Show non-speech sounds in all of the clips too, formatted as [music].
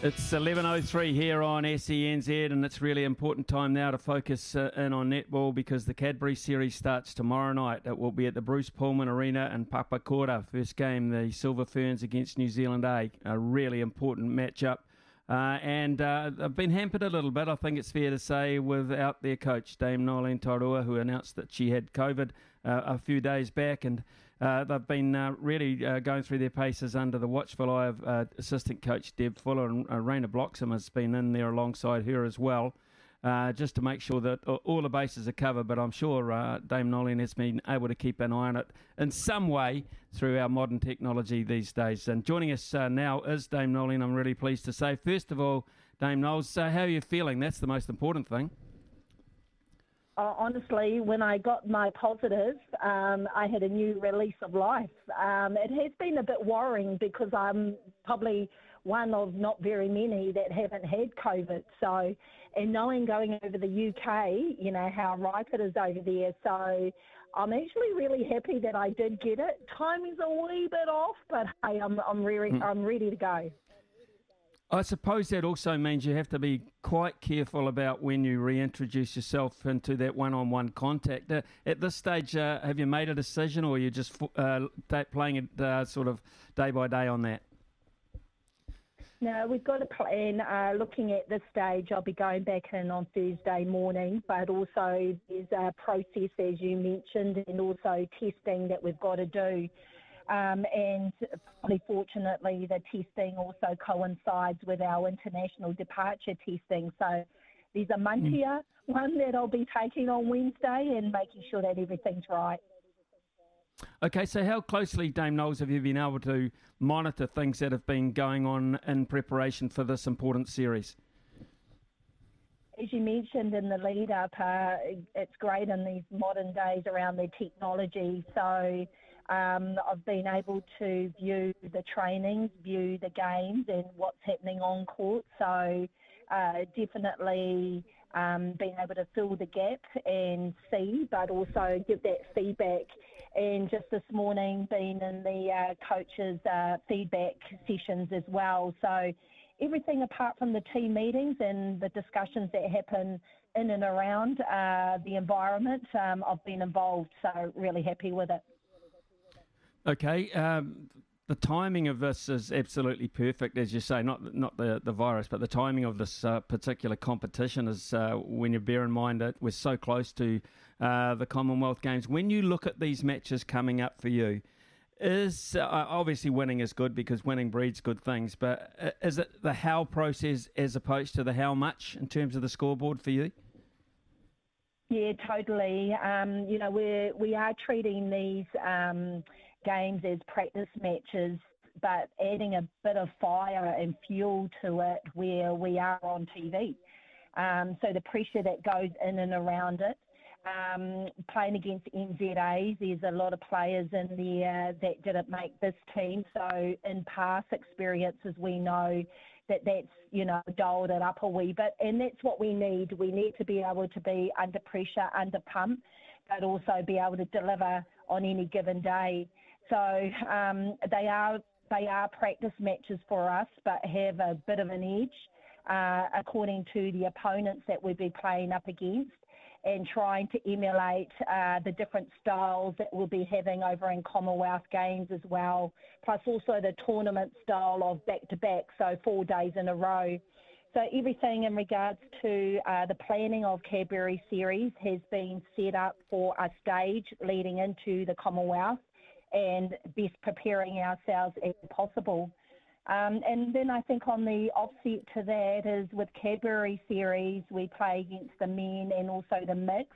It's 11.03 here on SENZ, and it's really important time now to focus uh, in on netball because the Cadbury Series starts tomorrow night. It will be at the Bruce Pullman Arena in Papakura. First game, the Silver Ferns against New Zealand A. A really important matchup. Uh, and uh, they've been hampered a little bit, I think it's fair to say, without their coach, Dame Noeline Taurua, who announced that she had COVID uh, a few days back. And uh, they've been uh, really uh, going through their paces under the watchful eye of uh, assistant coach Deb Fuller, and uh, Raina Bloxham has been in there alongside her as well, uh, just to make sure that all the bases are covered. But I'm sure Dame Noeline has been able to keep an eye on it in some way through our modern technology these days. And joining us now is Dame Noeline, I'm really pleased to say. First of all, Dame Noels, how are you feeling? That's the most important thing honestly, when I got my positive, um, I had a new release of life. Um, it has been a bit worrying because I'm probably one of not very many that haven't had COVID. So, and knowing going over the UK, you know, how rife it is over there. So, I'm actually really happy that I did get it. Timing's a wee bit off, but hey, I'm, I'm, re- mm. I'm ready to go. I suppose that also means you have to be quite careful about when you reintroduce yourself into that one-on-one contact. Uh, at this stage, uh, have you made a decision, or are you just uh, playing it uh, sort of day by day on that? No, we've got a plan. Uh, looking at this stage, I'll be going back in on Thursday morning, but also there's a process, as you mentioned, and also testing that we've got to do. Um, and fortunately, the testing also coincides with our international departure testing. So there's a muntia, mm. one that I'll be taking on Wednesday and making sure that everything's right. Okay, so how closely, Dame Noels, have you been able to monitor things that have been going on in preparation for this important series? As you mentioned in the lead up, uh, it's great in these modern days around the technology. So um, I've been able to view the trainings, view the games, and what's happening on court. So uh, definitely um, being able to fill the gap and see, but also give that feedback. And just this morning, being in the uh, coaches' uh, feedback sessions as well. So everything apart from the team meetings and the discussions that happen in and around uh, the environment, um, I've been involved. So really happy with it. Okay. Um, the timing of this is absolutely perfect, as you say. Not not the, the virus, but the timing of this uh, particular competition is uh, when you bear in mind that we're so close to uh, the Commonwealth Games. When you look at these matches coming up for you, is uh, obviously winning is good because winning breeds good things. But uh, is it the how process as opposed to the how much in terms of the scoreboard for you? Yeah, totally. Um, you know, we we are treating these. Um, games as practice matches, but adding a bit of fire and fuel to it where we are on TV. Um, so the pressure that goes in and around it. Um, playing against NZAs, there's a lot of players in there that didn't make this team. So in past experiences, we know that that's you know dialed it up a wee bit, and that's what we need. We need to be able to be under pressure, under pump, but also be able to deliver on any given day. So um, they are they are practice matches for us, but have a bit of an edge uh, according to the opponents that we'll be playing up against, and trying to emulate uh, the different styles that we'll be having over in Commonwealth Games as well. Plus also the tournament style of back to back, so four days in a row. So everything in regards to uh, the planning of Cadbury Series has been set up for a stage leading into the Commonwealth and best preparing ourselves as possible. Um, and then I think on the offset to that is with Cadbury Series, we play against the men and also the mixed.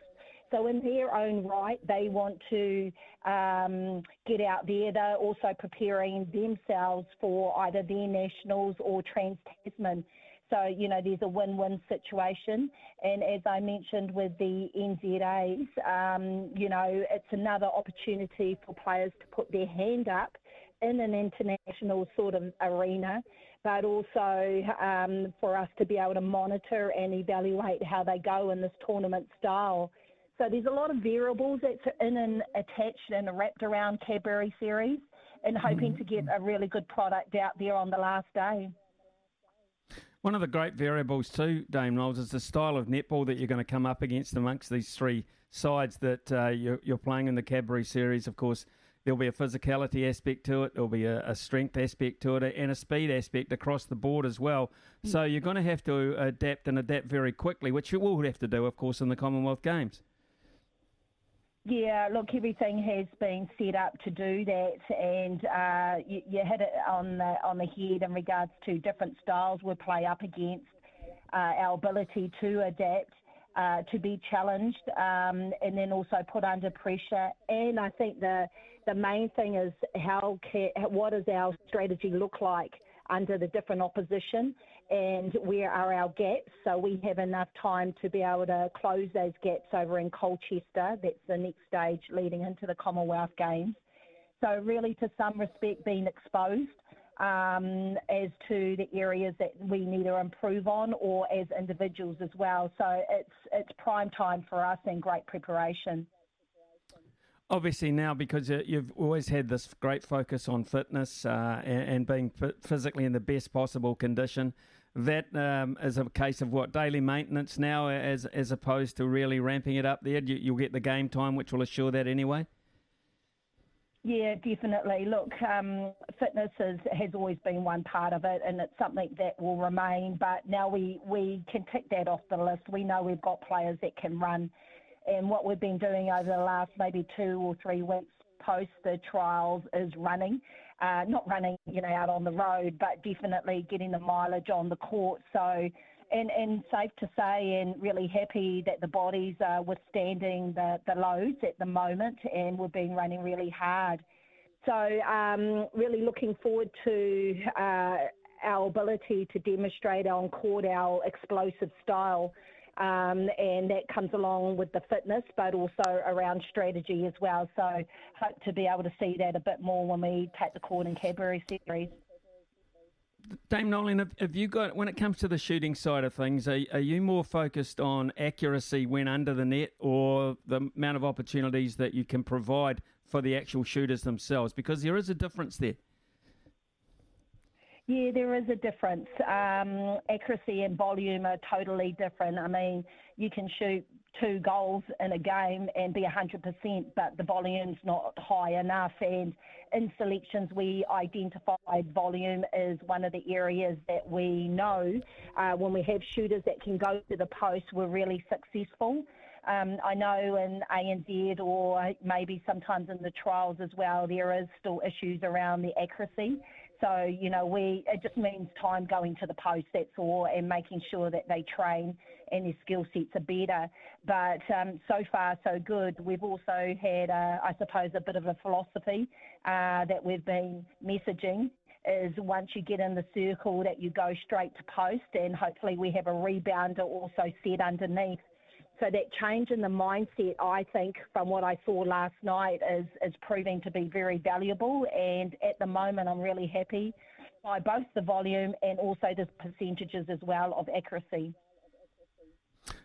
So in their own right, they want to um, get out there. They're also preparing themselves for either their nationals or Trans Tasman. So, you know, there's a win win situation. And as I mentioned with the NZAs, um, you know, it's another opportunity for players to put their hand up in an international sort of arena, but also um, for us to be able to monitor and evaluate how they go in this tournament style. So there's a lot of variables that's in and attached and wrapped around Cadbury Series and hoping mm-hmm. to get a really good product out there on the last day. One of the great variables too, Dame Noels, is the style of netball that you're going to come up against amongst these three sides that uh, you're, you're, playing in the Cadbury Series. Of course, there'll be a physicality aspect to it, there'll be a, a strength aspect to it, and a speed aspect across the board as well. So mm. you're going to have to adapt and adapt very quickly, which you will have to do, of course, in the Commonwealth Games. Yeah, look, everything has been set up to do that, and uh, you, you, hit it on the on the head in regards to different styles we play up against, uh, our ability to adapt, uh, to be challenged, um, and then also put under pressure. And I think the the main thing is how what does our strategy look like under the different opposition and where are our gaps so we have enough time to be able to close those gaps over in Colchester. That's the next stage leading into the Commonwealth Games. So really to some respect being exposed um, as to the areas that we need to improve on or as individuals as well. So it's, it's prime time for us and great preparation obviously now because you've always had this great focus on fitness uh, and, and, being physically in the best possible condition. That um, is a case of what daily maintenance now, as as opposed to really ramping it up there. You, will get the game time, which will assure that anyway. Yeah, definitely. Look, um, fitness is, has always been one part of it, and it's something that will remain. But now we, we can tick that off the list. We know we've got players that can run and what we've been doing over the last maybe two or three weeks post the trials is running. Uh, not running, you know, out on the road, but definitely getting the mileage on the court. So, and, and safe to say, and really happy that the bodies are withstanding the, the loads at the moment, and we've been running really hard. So, um, really looking forward to uh, our ability to demonstrate on court our explosive style um, and that comes along with the fitness, but also around strategy as well. So hope to be able to see that a bit more when we take the court in Cadbury series. Dame Noeline, have, have, you got when it comes to the shooting side of things? Are, are you more focused on accuracy when under the net, or the amount of opportunities that you can provide for the actual shooters themselves? Because there is a difference there. Yeah, there is a difference. Um, accuracy and volume are totally different. I mean, you can shoot two goals in a game and be 100%, but the volume's not high enough. And in selections, we identified volume as one of the areas that we know uh, when we have shooters that can go to the post, we're really successful. Um, I know in ANZ or maybe sometimes in the trials as well, there is still issues around the accuracy. So, you know, we it just means time going to the post, that's all, and making sure that they train and their skill sets are better. But um, so far, so good. We've also had, uh, I suppose, a bit of a philosophy uh, that we've been messaging is once you get in the circle that you go straight to post and hopefully we have a rebounder also set underneath so that change in the mindset, I think, from what I saw last night, is is proving to be very valuable. And at the moment, I'm really happy by both the volume and also the percentages as well of accuracy.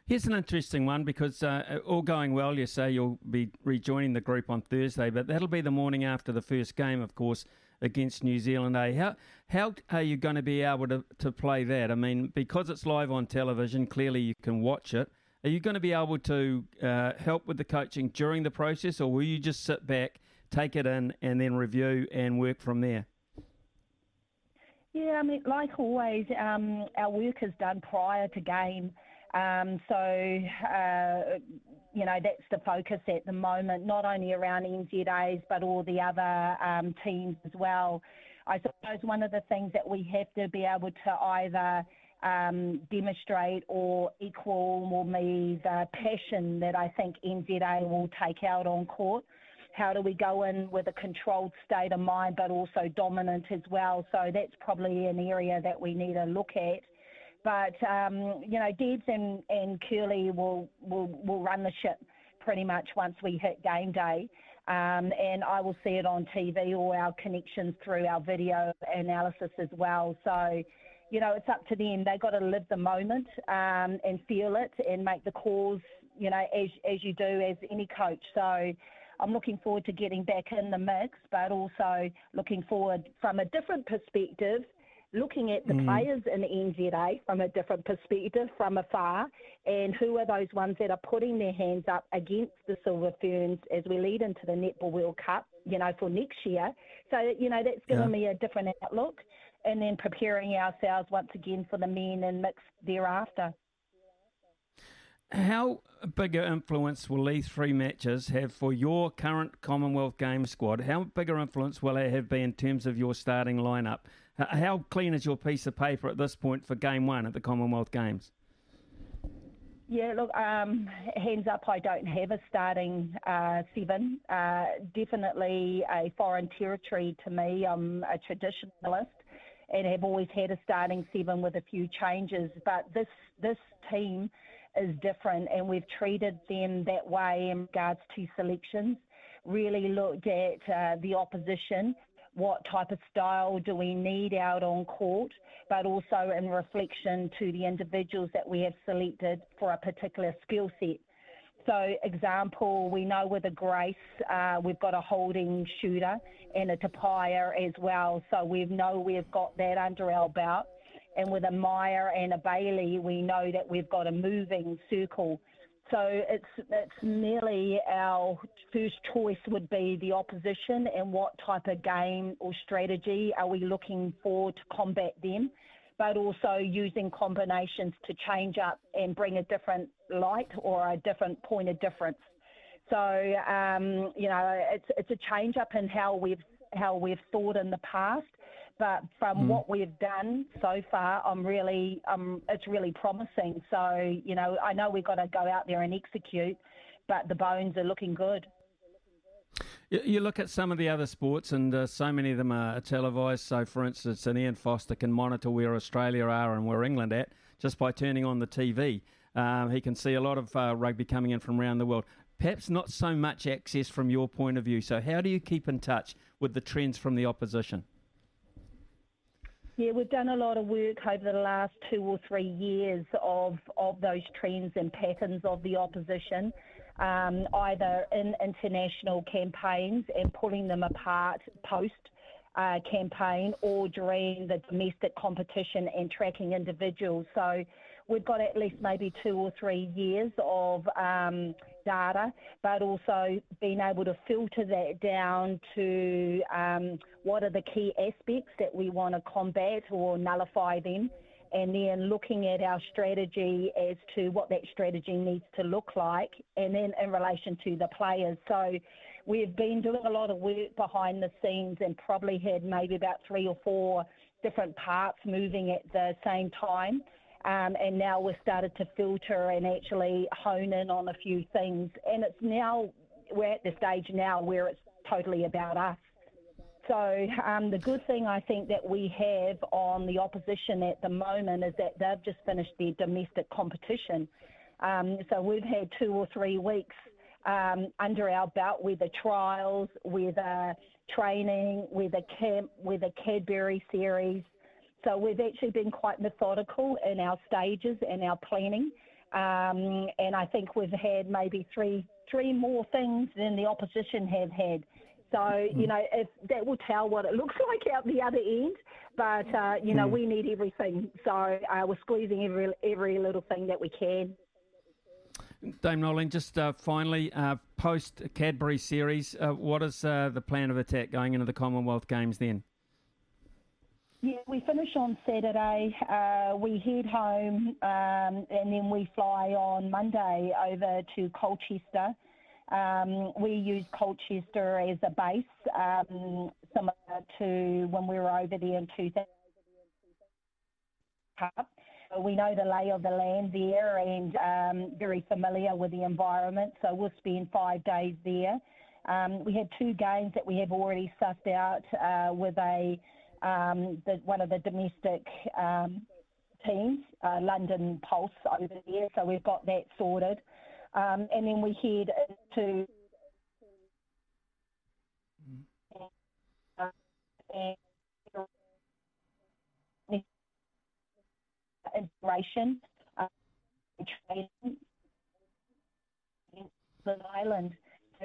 Here's an interesting one because uh, all going well, you say you'll be rejoining the group on Thursday, but that'll be the morning after the first game, of course, against New Zealand. Eh? How how are you going to be able to, to play that? I mean, because it's live on television, clearly you can watch it. Are you going to be able to uh, help with the coaching during the process, or will you just sit back, take it in, and then review and work from there? Yeah, I mean, like always, um, our work is done prior to game. Um, so, uh, you know, that's the focus at the moment, not only around NZAs, but all the other um, teams as well. I suppose one of the things that we have to be able to either um, demonstrate or equal or me the passion that I think NZA will take out on court. How do we go in with a controlled state of mind, but also dominant as well? So that's probably an area that we need to look at. But um, you know, Debs and, and Curly will, will will run the ship pretty much once we hit game day. Um, and I will see it on TV or our connections through our video analysis as well. So, you know, it's up to them. They've got to live the moment um, and feel it and make the calls, you know, as, as you do as any coach. So I'm looking forward to getting back in the mix, but also looking forward from a different perspective looking at the mm. players in the NZA from a different perspective from afar and who are those ones that are putting their hands up against the Silver Ferns as we lead into the Netball World Cup, you know, for next year. So, you know, that's given yeah. me a different outlook and then preparing ourselves once again for the men and mix thereafter. How big an influence will these three matches have for your current Commonwealth Games squad? How big an influence will it have been in terms of your starting lineup? How clean is your piece of paper at this point for Game One at the Commonwealth Games? Yeah, look, um, hands up, I don't have a starting uh, seven. Uh, definitely a foreign territory to me. I'm a traditionalist and have always had a starting seven with a few changes. But this this team is different, and we've treated them that way in regards to selections. Really looked at uh, the opposition, what type of style do we need out on court, but also in reflection to the individuals that we have selected for a particular skill set. So, example, we know with a Grace, uh, we've got a holding shooter and a Tapaya as well. So we know we've got that under our belt. And with a Maia and a Bailey, we know that we've got a moving circle. So it's it's merely our first choice would be the opposition and what type of game or strategy are we looking for to combat them, but also using combinations to change up and bring a different light or a different point of difference. So um, you know it's it's a change up in how we've how we've thought in the past but from mm. what we've done so far, I'm really, um, it's really promising. So, you know, I know we've got to go out there and execute, but the bones are looking good. You look at some of the other sports, and uh, so many of them are televised. So, for instance, an Ian Foster can monitor where Australia are and where England at just by turning on the TV. Um, he can see a lot of uh, rugby coming in from around the world. Perhaps not so much access from your point of view. So, how do you keep in touch with the trends from the opposition? Yeah, we've done a lot of work over the last two or three years of, of those trends and patterns of the opposition, um, either in international campaigns and pulling them apart post uh, campaign or during the domestic competition and tracking individuals. So we've got at least maybe two or three years of um, data, but also being able to filter that down to um, what are the key aspects that we want to combat or nullify them, and then looking at our strategy as to what that strategy needs to look like, and then in relation to the players. So we've been doing a lot of work behind the scenes and probably had maybe about three or four different parts moving at the same time. Um, and now we've started to filter and actually hone in on a few things. And it's now, we're at the stage now where it's totally about us. So um, the good thing I think that we have on the opposition at the moment is that they've just finished their domestic competition. Um, so we've had two or three weeks um, under our belt with the trials, with a training, with a camp, with a Cadbury series, so we've actually been quite methodical in our stages and our planning. Um, and I think we've had maybe three three more things than the opposition have had. So you know, if that will tell what it looks [laughs] like out the other end. But uh, you know, mm. we need everything. So uh, we're squeezing every every little thing that we can. Dame Noeline, just uh, finally, uh, post Cadbury series, uh, what is uh, the plan of attack going into the Commonwealth Games then? Yeah, we finish on Saturday. Uh, we head home um, and then we fly on Monday over to Colchester. Um, we use Colchester as a base, um, similar to when we were over there in 2000. We know the lay of the land there and um, very familiar with the environment, so we'll spend five days there. Um, we had two games that we have already sussed out uh, with a um, the, one of the domestic um, teams, uh, London Pulse over there, so we've got that sorted. Um, and then we head into uh, integration, uh, training, Island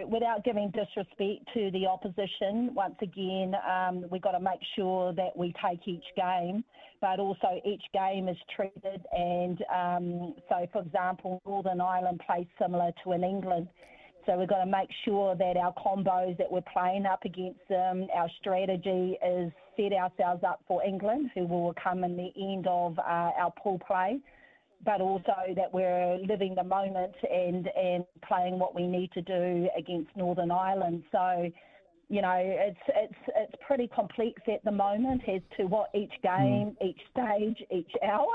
without giving disrespect to the opposition, once again, um, we've got to make sure that we take each game, but also each game is treated. And um, so, for example, Northern Ireland plays similar to in England. So we've got to make sure that our combos that we're playing up against them, our strategy is set ourselves up for England, who will come in the end of uh, our pool play but also that we're living the moment and and playing what we need to do against Northern Ireland. So, you know, it's it's it's pretty complex at the moment as to what each game, mm. each stage, each hour.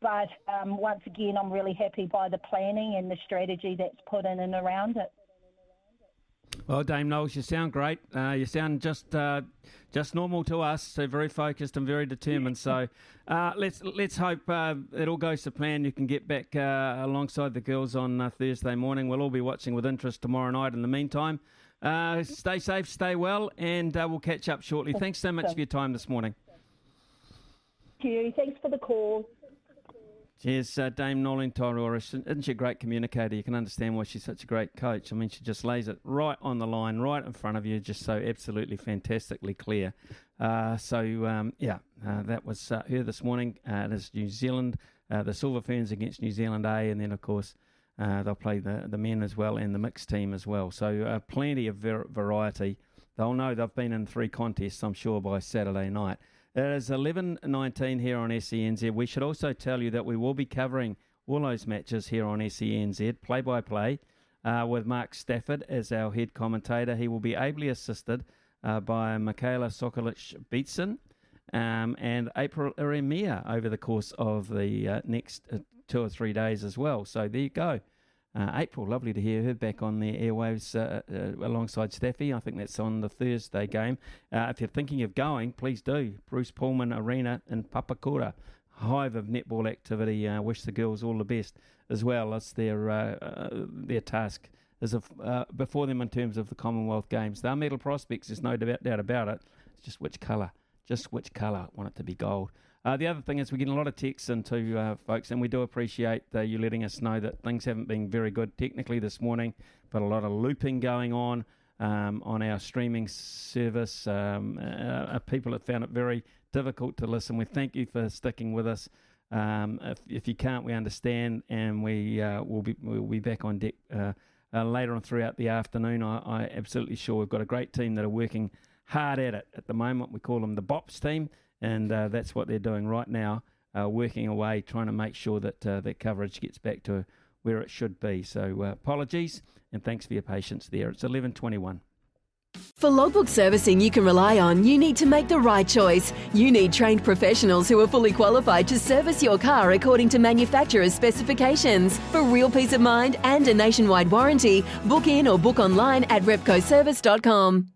But um, once again, I'm really happy by the planning and the strategy that's put in and around it. Well, Dame Noels, you sound great. Uh, you sound just uh, just normal to us. So very focused and very determined. So uh, let's let's hope uh, it all goes to plan. You can get back uh, alongside the girls on uh, Thursday morning. We'll all be watching with interest tomorrow night. In the meantime, stay safe, stay well, and we'll catch up shortly. Thanks so much for your time this morning. Thank you. Thanks for the call. Cheers, uh, Dame Noeline Taurua. Isn't she a great communicator? You can understand why she's such a great coach. I mean, she just lays it right on the line, right in front of you, just so absolutely fantastically clear. Uh, so, um, yeah, uh, that was uh, her this morning. Uh, it is New Zealand, uh, the Silver Ferns against New Zealand A, and then, of course, they'll play the, the men as well and the mixed team as well. So, plenty of ver- variety. They'll know they've been in three contests, I'm sure, by Saturday night. It is 11.19 here on SENZ. We should also tell you that we will be covering all those matches here on SENZ, play-by-play, uh, with Mark Stafford as our head commentator. He will be ably assisted uh, by Michaela Sokolich-Beatson um, and April Ieremia over the course of the uh, next uh, two or three days as well. So there you go. Uh, April, lovely to hear her back on the airwaves uh, uh, alongside Staffy. I think that's on the Thursday game. Uh, if you're thinking of going, please do. Bruce Pullman Arena in Papakura. Hive of netball activity. Uh, wish the girls all the best as well. That's their uh, their task is before them in terms of the Commonwealth Games. They're medal prospects. There's no doubt about it. It's just which colour. Just which colour. Want it to be gold. Uh, the other thing is we're getting a lot of texts into uh, folks, and we do appreciate uh, you letting us know that things haven't been very good technically this morning, but a lot of looping going on um, on our streaming service. Um, uh, uh, people have found it very difficult to listen. We thank you for sticking with us. Um, if, if, you can't, we understand, and we uh, will be we'll be back on deck later on throughout the afternoon. I, I absolutely sure we've got a great team that are working hard at it at the moment. We call them the BOPS team and uh, that's what they're doing right now, uh, working away, trying to make sure that uh, that coverage gets back to where it should be. So uh, apologies and thanks for your patience there. It's 11:21. For logbook servicing you can rely on, you need to make the right choice. You need trained professionals who are fully qualified to service your car according to manufacturer's specifications. For real peace of mind and a nationwide warranty, book in or book online at repcoservice.com.